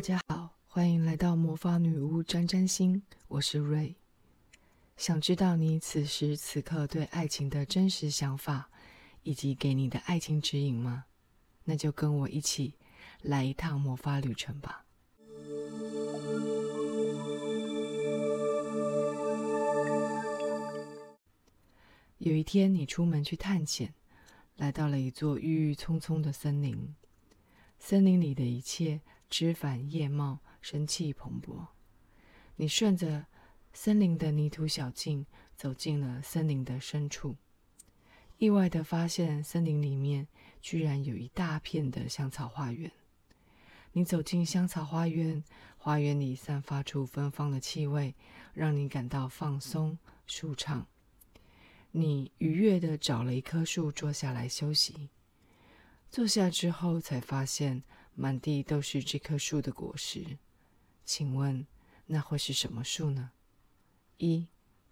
大家好，欢迎来到魔法女巫占占星，我是瑞。想知道你此时此刻对爱情的真实想法，以及给你的爱情指引吗？那就跟我一起来一趟魔法旅程吧。有一天，你出门去探险，来到了一座郁郁葱葱的森林。森林里的一切枝繁叶茂，生气蓬勃。你顺着森林的泥土小径走进了森林的深处，意外的发现森林里面居然有一大片的香草花园。你走进香草花园，花园里散发出芬芳的气味，让你感到放松舒畅。你愉悦的找了一棵树坐下来休息。坐下之后，才发现满地都是这棵树的果实。请问，那会是什么树呢？一、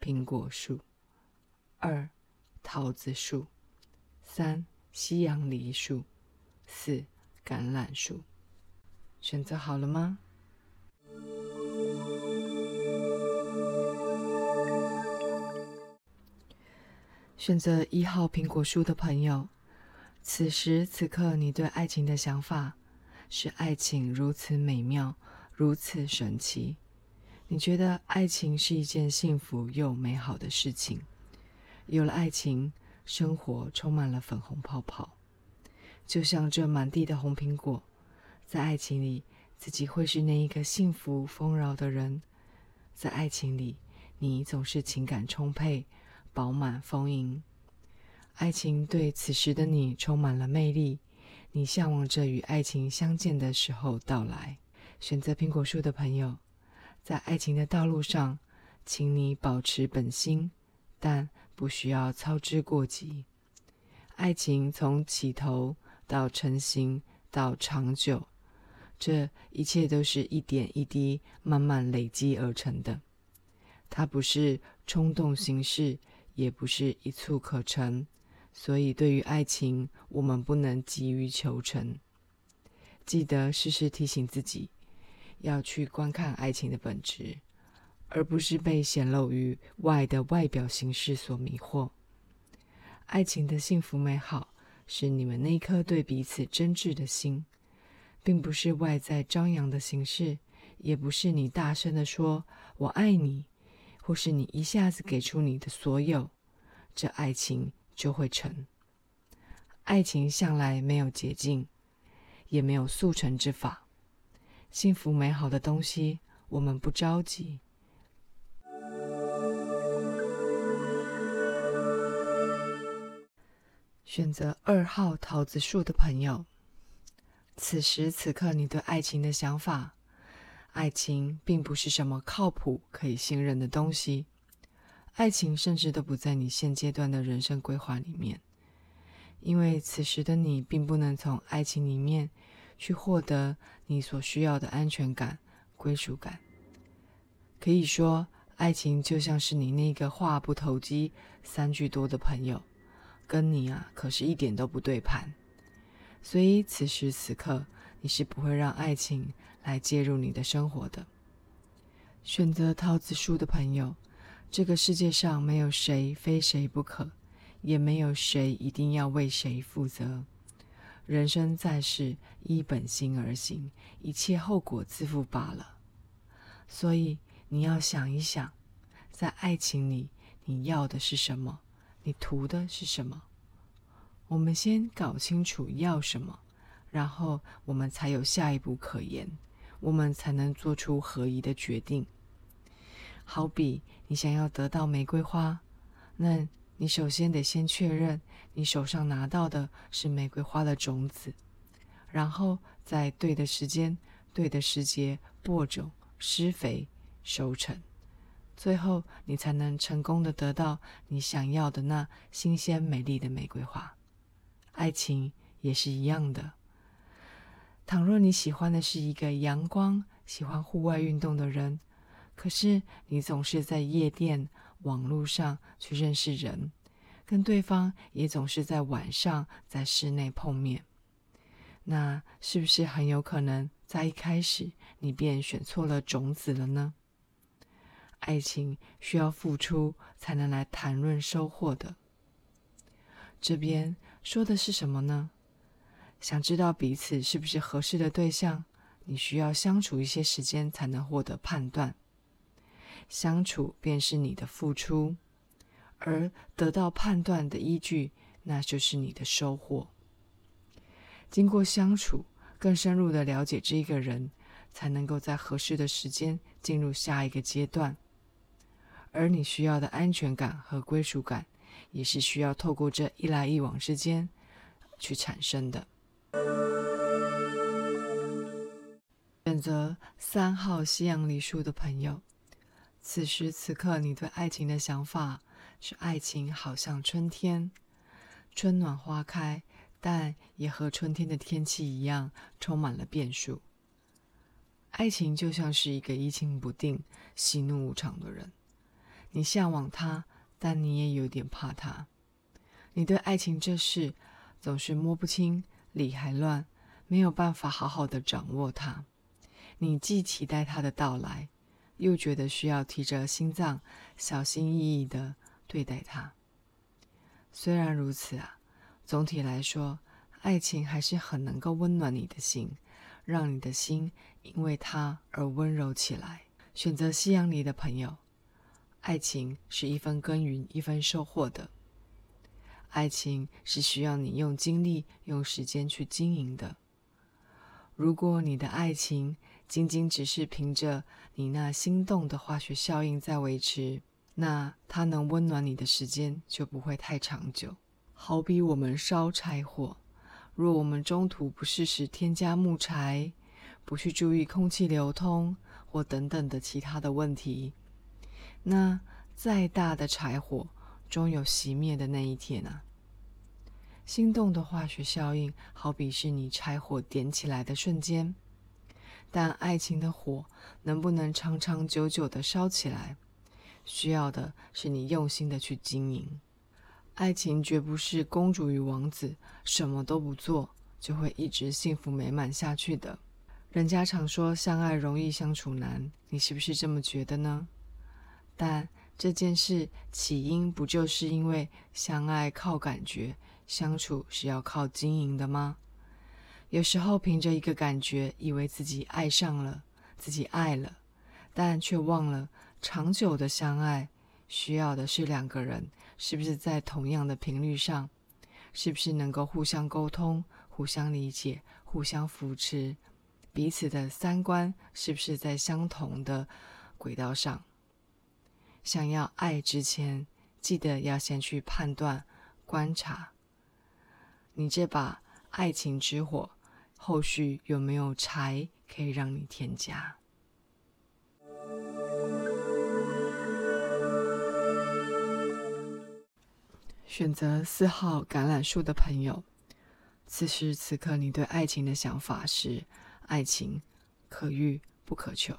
苹果树；二、桃子树；三、西洋梨树；四、橄榄树。选择好了吗？选择一号苹果树的朋友，此时此刻你对爱情的想法是：爱情如此美妙，如此神奇。你觉得爱情是一件幸福又美好的事情。有了爱情，生活充满了粉红泡泡，就像这满地的红苹果。在爱情里，自己会是那一个幸福丰饶的人。在爱情里，你总是情感充沛。饱满丰盈，爱情对此时的你充满了魅力。你向往着与爱情相见的时候到来。选择苹果树的朋友，在爱情的道路上，请你保持本心，但不需要操之过急。爱情从起头到成型到长久，这一切都是一点一滴慢慢累积而成的。它不是冲动行事。也不是一蹴可成，所以对于爱情，我们不能急于求成。记得时时提醒自己，要去观看爱情的本质，而不是被显露于外的外表形式所迷惑。爱情的幸福美好，是你们那颗对彼此真挚的心，并不是外在张扬的形式，也不是你大声的说“我爱你”。或是你一下子给出你的所有，这爱情就会成。爱情向来没有捷径，也没有速成之法。幸福美好的东西，我们不着急。选择二号桃子树的朋友，此时此刻你对爱情的想法。爱情并不是什么靠谱、可以信任的东西，爱情甚至都不在你现阶段的人生规划里面，因为此时的你并不能从爱情里面去获得你所需要的安全感、归属感。可以说，爱情就像是你那个话不投机、三句多的朋友，跟你啊可是一点都不对盘，所以此时此刻你是不会让爱情。来介入你的生活的。选择桃子树的朋友，这个世界上没有谁非谁不可，也没有谁一定要为谁负责。人生在世，依本心而行，一切后果自负罢了。所以你要想一想，在爱情里，你要的是什么？你图的是什么？我们先搞清楚要什么，然后我们才有下一步可言。我们才能做出合宜的决定。好比你想要得到玫瑰花，那你首先得先确认你手上拿到的是玫瑰花的种子，然后在对的时间、对的时节播种、施肥、收成，最后你才能成功的得到你想要的那新鲜美丽的玫瑰花。爱情也是一样的。倘若你喜欢的是一个阳光、喜欢户外运动的人，可是你总是在夜店、网络上去认识人，跟对方也总是在晚上在室内碰面，那是不是很有可能在一开始你便选错了种子了呢？爱情需要付出才能来谈论收获的。这边说的是什么呢？想知道彼此是不是合适的对象，你需要相处一些时间才能获得判断。相处便是你的付出，而得到判断的依据，那就是你的收获。经过相处，更深入的了解这一个人，才能够在合适的时间进入下一个阶段。而你需要的安全感和归属感，也是需要透过这一来一往之间去产生的。选择三号西洋梨树的朋友，此时此刻你对爱情的想法是：爱情好像春天，春暖花开，但也和春天的天气一样，充满了变数。爱情就像是一个阴晴不定、喜怒无常的人。你向往他，但你也有点怕他。你对爱情这事总是摸不清理还乱，没有办法好好的掌握它。你既期待他的到来，又觉得需要提着心脏，小心翼翼的对待他。虽然如此啊，总体来说，爱情还是很能够温暖你的心，让你的心因为他而温柔起来。选择夕阳里的朋友。爱情是一分耕耘一分收获的，爱情是需要你用精力、用时间去经营的。如果你的爱情仅仅只是凭着你那心动的化学效应在维持，那它能温暖你的时间就不会太长久。好比我们烧柴火，若我们中途不适时添加木柴，不去注意空气流通或等等的其他的问题。那再大的柴火，终有熄灭的那一天啊！心动的化学效应，好比是你柴火点起来的瞬间，但爱情的火能不能长长久久的烧起来，需要的是你用心的去经营。爱情绝不是公主与王子什么都不做就会一直幸福美满下去的。人家常说相爱容易相处难，你是不是这么觉得呢？但这件事起因不就是因为相爱靠感觉，相处是要靠经营的吗？有时候凭着一个感觉，以为自己爱上了，自己爱了，但却忘了长久的相爱需要的是两个人是不是在同样的频率上，是不是能够互相沟通、互相理解、互相扶持，彼此的三观是不是在相同的轨道上？想要爱之前，记得要先去判断、观察，你这把爱情之火，后续有没有柴可以让你添加？选择四号橄榄树的朋友，此时此刻你对爱情的想法是：爱情可遇不可求。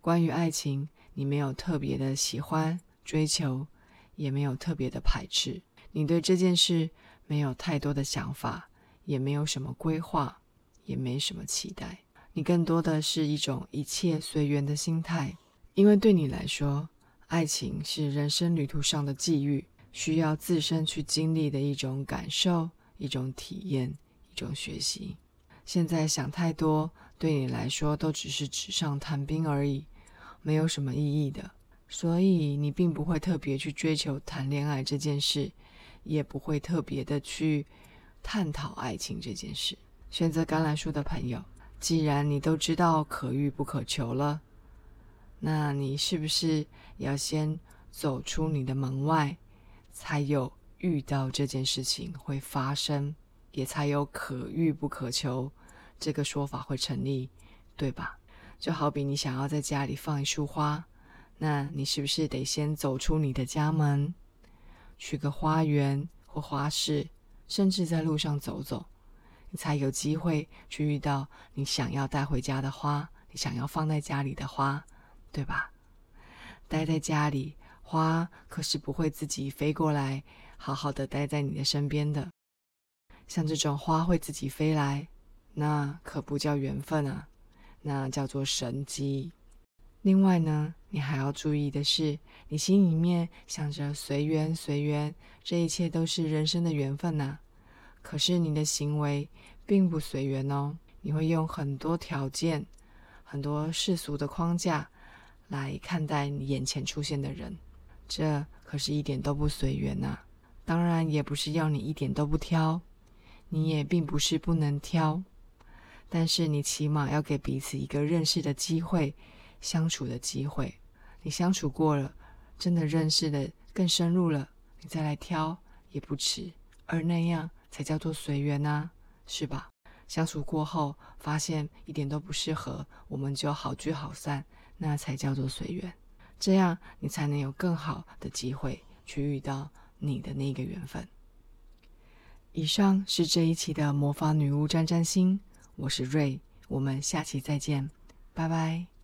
关于爱情。你没有特别的喜欢追求，也没有特别的排斥。你对这件事没有太多的想法，也没有什么规划，也没什么期待。你更多的是一种一切随缘的心态，因为对你来说，爱情是人生旅途上的际遇，需要自身去经历的一种感受、一种体验、一种学习。现在想太多，对你来说都只是纸上谈兵而已。没有什么意义的，所以你并不会特别去追求谈恋爱这件事，也不会特别的去探讨爱情这件事。选择橄榄树的朋友，既然你都知道可遇不可求了，那你是不是要先走出你的门外，才有遇到这件事情会发生，也才有可遇不可求这个说法会成立，对吧？就好比你想要在家里放一束花，那你是不是得先走出你的家门，去个花园或花市，甚至在路上走走，你才有机会去遇到你想要带回家的花，你想要放在家里的花，对吧？待在家里，花可是不会自己飞过来，好好的待在你的身边的。像这种花会自己飞来，那可不叫缘分啊，那叫做神机。另外呢，你还要注意的是，你心里面想着随缘随缘，这一切都是人生的缘分呐。可是你的行为并不随缘哦，你会用很多条件、很多世俗的框架来看待你眼前出现的人，这可是一点都不随缘呐。当然，也不是要你一点都不挑，你也并不是不能挑，但是你起码要给彼此一个认识的机会。相处的机会，你相处过了，真的认识的更深入了，你再来挑也不迟。而那样才叫做随缘呐，是吧？相处过后发现一点都不适合，我们就好聚好散，那才叫做随缘。这样你才能有更好的机会去遇到你的那个缘分。以上是这一期的魔法女巫占占星，我是瑞，我们下期再见，拜拜。